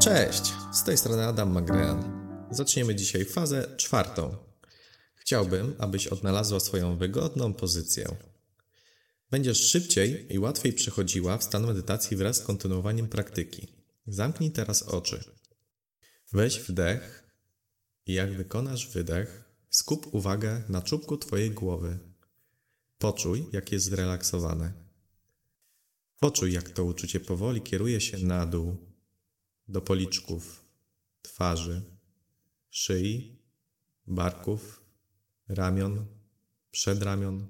Cześć, z tej strony Adam Magrean. Zaczniemy dzisiaj fazę czwartą. Chciałbym, abyś odnalazła swoją wygodną pozycję. Będziesz szybciej i łatwiej przechodziła w stan medytacji wraz z kontynuowaniem praktyki. Zamknij teraz oczy. Weź wdech i jak wykonasz wydech, skup uwagę na czubku Twojej głowy. Poczuj, jak jest zrelaksowane. Poczuj, jak to uczucie powoli kieruje się na dół, do policzków, twarzy, szyi, barków, ramion, przedramion,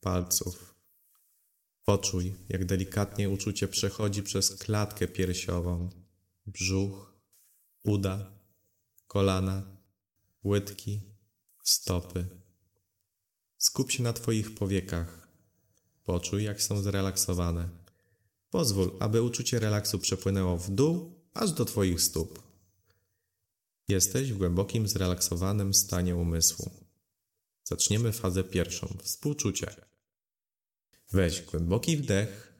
palców. Poczuj, jak delikatnie uczucie przechodzi przez klatkę piersiową, brzuch, uda, kolana, łydki, stopy. Skup się na Twoich powiekach. Poczuj, jak są zrelaksowane. Pozwól, aby uczucie relaksu przepłynęło w dół, aż do Twoich stóp. Jesteś w głębokim, zrelaksowanym stanie umysłu. Zaczniemy fazę pierwszą współczucie. Weź głęboki wdech.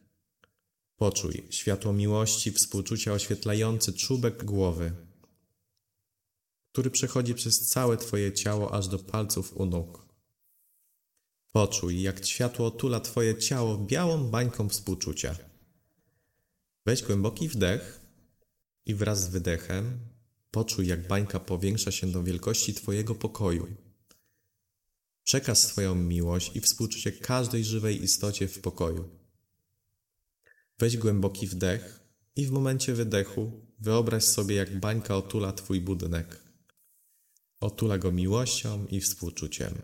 Poczuj światło miłości, współczucia oświetlający czubek głowy, który przechodzi przez całe Twoje ciało aż do palców u nóg. Poczuj, jak światło otula Twoje ciało białą bańką współczucia. Weź głęboki wdech i wraz z wydechem poczuj, jak bańka powiększa się do wielkości Twojego pokoju. Przekaz swoją miłość i współczucie każdej żywej istocie w pokoju. Weź głęboki wdech i w momencie wydechu wyobraź sobie, jak bańka otula Twój budynek. Otula go miłością i współczuciem.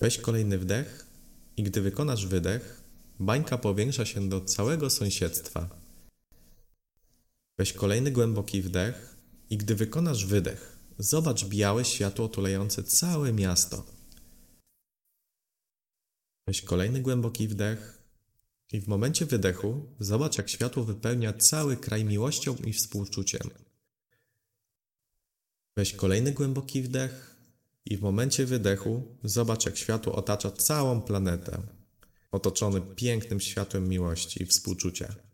Weź kolejny wdech i gdy wykonasz wydech, bańka powiększa się do całego sąsiedztwa. Weź kolejny głęboki wdech i gdy wykonasz wydech, zobacz białe światło otulające całe miasto. Weź kolejny głęboki wdech i w momencie wydechu zobacz, jak światło wypełnia cały kraj miłością i współczuciem. Weź kolejny głęboki wdech i w momencie wydechu zobacz, jak światło otacza całą planetę, otoczony pięknym światłem miłości i współczucia.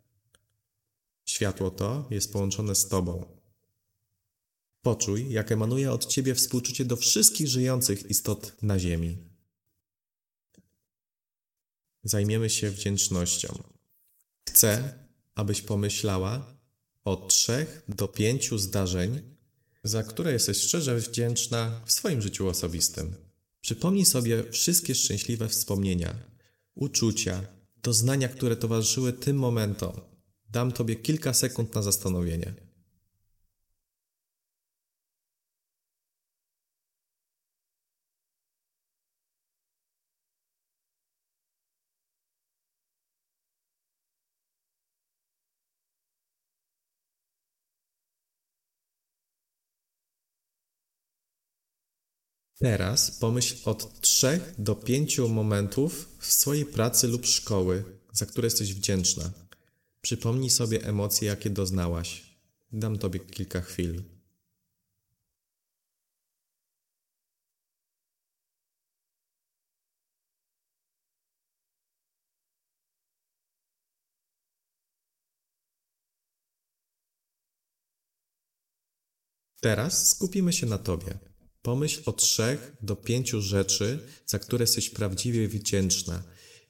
Światło to jest połączone z Tobą. Poczuj, jak emanuje od Ciebie współczucie do wszystkich żyjących istot na Ziemi. Zajmiemy się wdzięcznością. Chcę, abyś pomyślała o trzech do pięciu zdarzeń, za które jesteś szczerze wdzięczna w swoim życiu osobistym. Przypomnij sobie wszystkie szczęśliwe wspomnienia, uczucia, doznania, które towarzyszyły tym momentom. Dam Tobie kilka sekund na zastanowienie. Teraz pomyśl od trzech do pięciu momentów w swojej pracy lub szkoły, za które jesteś wdzięczna. Przypomnij sobie emocje, jakie doznałaś. Dam Tobie kilka chwil. Teraz skupimy się na Tobie. Pomyśl o trzech do pięciu rzeczy, za które jesteś prawdziwie wdzięczna.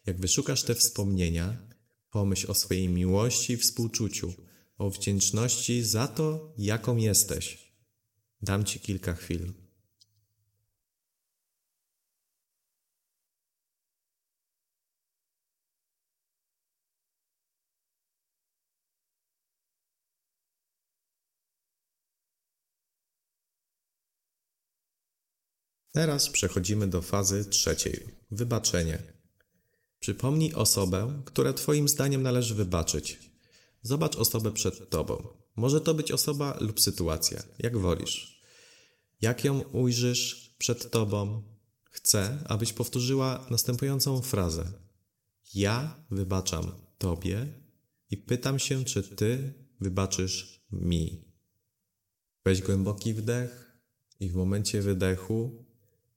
Jak wyszukasz te wspomnienia, pomyśl o swojej miłości i współczuciu, o wdzięczności za to, jaką jesteś. Dam Ci kilka chwil. Teraz przechodzimy do fazy trzeciej wybaczenie. Przypomnij osobę, która Twoim zdaniem należy wybaczyć. Zobacz osobę przed Tobą. Może to być osoba lub sytuacja, jak wolisz. Jak ją ujrzysz przed Tobą, chcę, abyś powtórzyła następującą frazę. Ja wybaczam Tobie i pytam się, czy Ty wybaczysz mi. Weź głęboki wdech i w momencie wydechu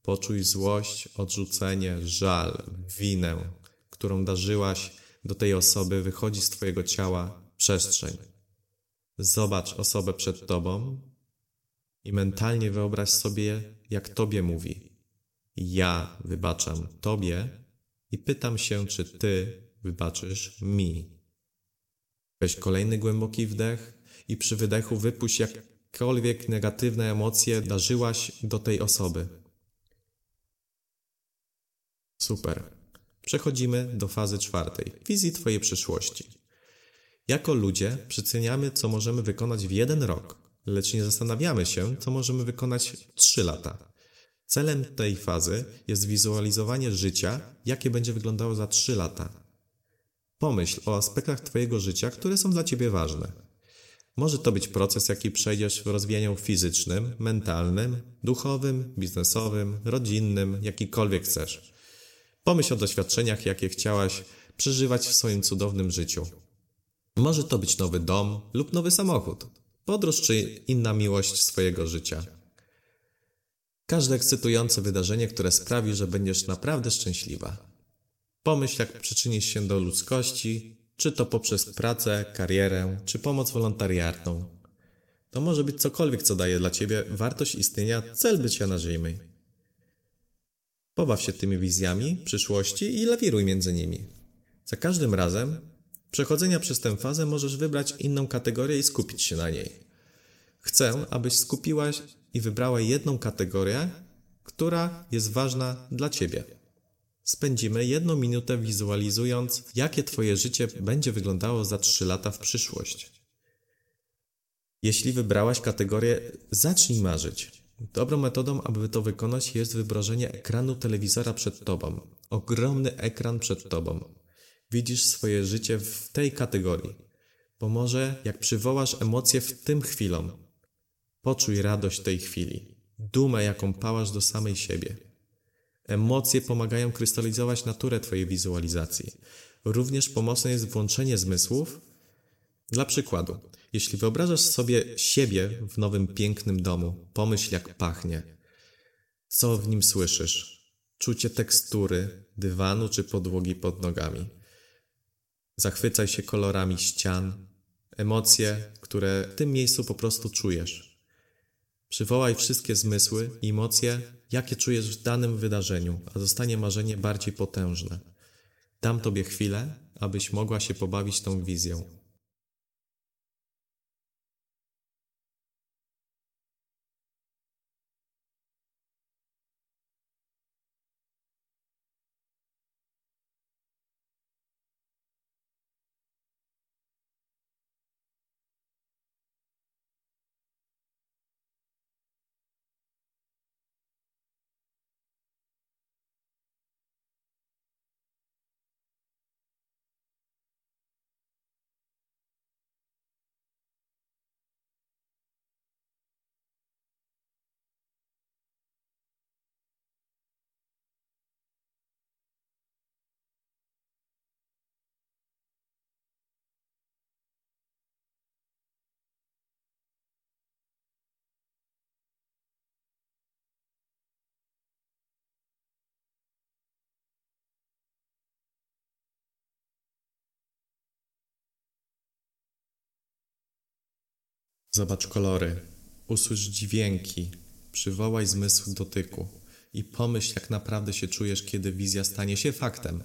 Poczuj złość, odrzucenie, żal, winę, którą darzyłaś do tej osoby, wychodzi z Twojego ciała przestrzeń. Zobacz osobę przed tobą i mentalnie wyobraź sobie, jak tobie mówi. Ja wybaczam tobie i pytam się, czy ty wybaczysz mi. Weź kolejny głęboki wdech i przy wydechu wypuść jakkolwiek negatywne emocje darzyłaś do tej osoby. Super. Przechodzimy do fazy czwartej wizji Twojej przyszłości. Jako ludzie przeceniamy, co możemy wykonać w jeden rok, lecz nie zastanawiamy się, co możemy wykonać w trzy lata. Celem tej fazy jest wizualizowanie życia, jakie będzie wyglądało za trzy lata. Pomyśl o aspektach Twojego życia, które są dla Ciebie ważne. Może to być proces, jaki przejdziesz w rozwijaniu fizycznym, mentalnym, duchowym, biznesowym, rodzinnym, jakikolwiek chcesz. Pomyśl o doświadczeniach, jakie chciałaś przeżywać w swoim cudownym życiu. Może to być nowy dom lub nowy samochód, podróż czy inna miłość swojego życia. Każde ekscytujące wydarzenie, które sprawi, że będziesz naprawdę szczęśliwa. Pomyśl, jak przyczynisz się do ludzkości, czy to poprzez pracę, karierę, czy pomoc wolontariatną. To może być cokolwiek, co daje dla Ciebie wartość istnienia, cel bycia na ziemi. Pobaw się tymi wizjami przyszłości i lawiruj między nimi. Za każdym razem przechodzenia przez tę fazę możesz wybrać inną kategorię i skupić się na niej. Chcę, abyś skupiłaś i wybrała jedną kategorię, która jest ważna dla Ciebie. Spędzimy jedną minutę wizualizując, jakie Twoje życie będzie wyglądało za 3 lata w przyszłość. Jeśli wybrałaś kategorię Zacznij marzyć. Dobrą metodą, aby to wykonać, jest wyobrażenie ekranu telewizora przed Tobą. Ogromny ekran przed Tobą. Widzisz swoje życie w tej kategorii. Pomoże, jak przywołasz emocje w tym chwilom. Poczuj radość tej chwili, dumę, jaką pałasz do samej siebie. Emocje pomagają krystalizować naturę Twojej wizualizacji. Również pomocne jest włączenie zmysłów. Dla przykładu, jeśli wyobrażasz sobie siebie w nowym pięknym domu, pomyśl jak pachnie. Co w nim słyszysz? Czucie tekstury, dywanu czy podłogi pod nogami. Zachwycaj się kolorami ścian, emocje, które w tym miejscu po prostu czujesz. Przywołaj wszystkie zmysły i emocje, jakie czujesz w danym wydarzeniu, a zostanie marzenie bardziej potężne. Dam Tobie chwilę, abyś mogła się pobawić tą wizją. Zobacz kolory, usłysz dźwięki, przywołaj zmysł dotyku i pomyśl, jak naprawdę się czujesz, kiedy wizja stanie się faktem.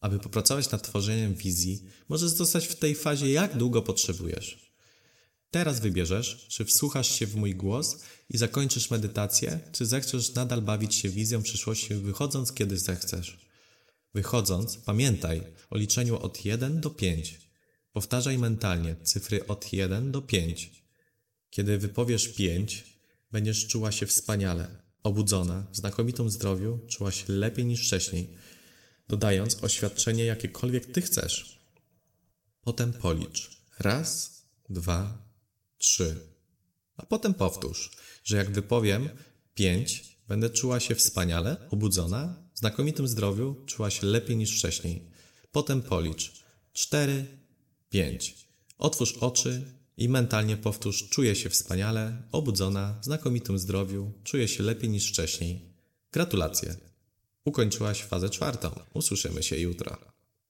Aby popracować nad tworzeniem wizji, możesz zostać w tej fazie jak długo potrzebujesz. Teraz wybierzesz, czy wsłuchasz się w mój głos i zakończysz medytację, czy zechcesz nadal bawić się wizją przyszłości, wychodząc kiedy zechcesz. Wychodząc, pamiętaj o liczeniu od 1 do 5. Powtarzaj mentalnie cyfry od 1 do 5. Kiedy wypowiesz 5, będziesz czuła się wspaniale, obudzona, w znakomitym zdrowiu, czuła się lepiej niż wcześniej, dodając oświadczenie jakiekolwiek ty chcesz. Potem policz. Raz, dwa, trzy. A potem powtórz, że jak wypowiem 5, będę czuła się wspaniale, obudzona, w znakomitym zdrowiu, czuła się lepiej niż wcześniej. Potem policz. 4, 5. Otwórz oczy i mentalnie powtórz: Czuję się wspaniale, obudzona, w znakomitym zdrowiu, czuję się lepiej niż wcześniej. Gratulacje. Ukończyłaś fazę czwartą. Usłyszymy się jutro.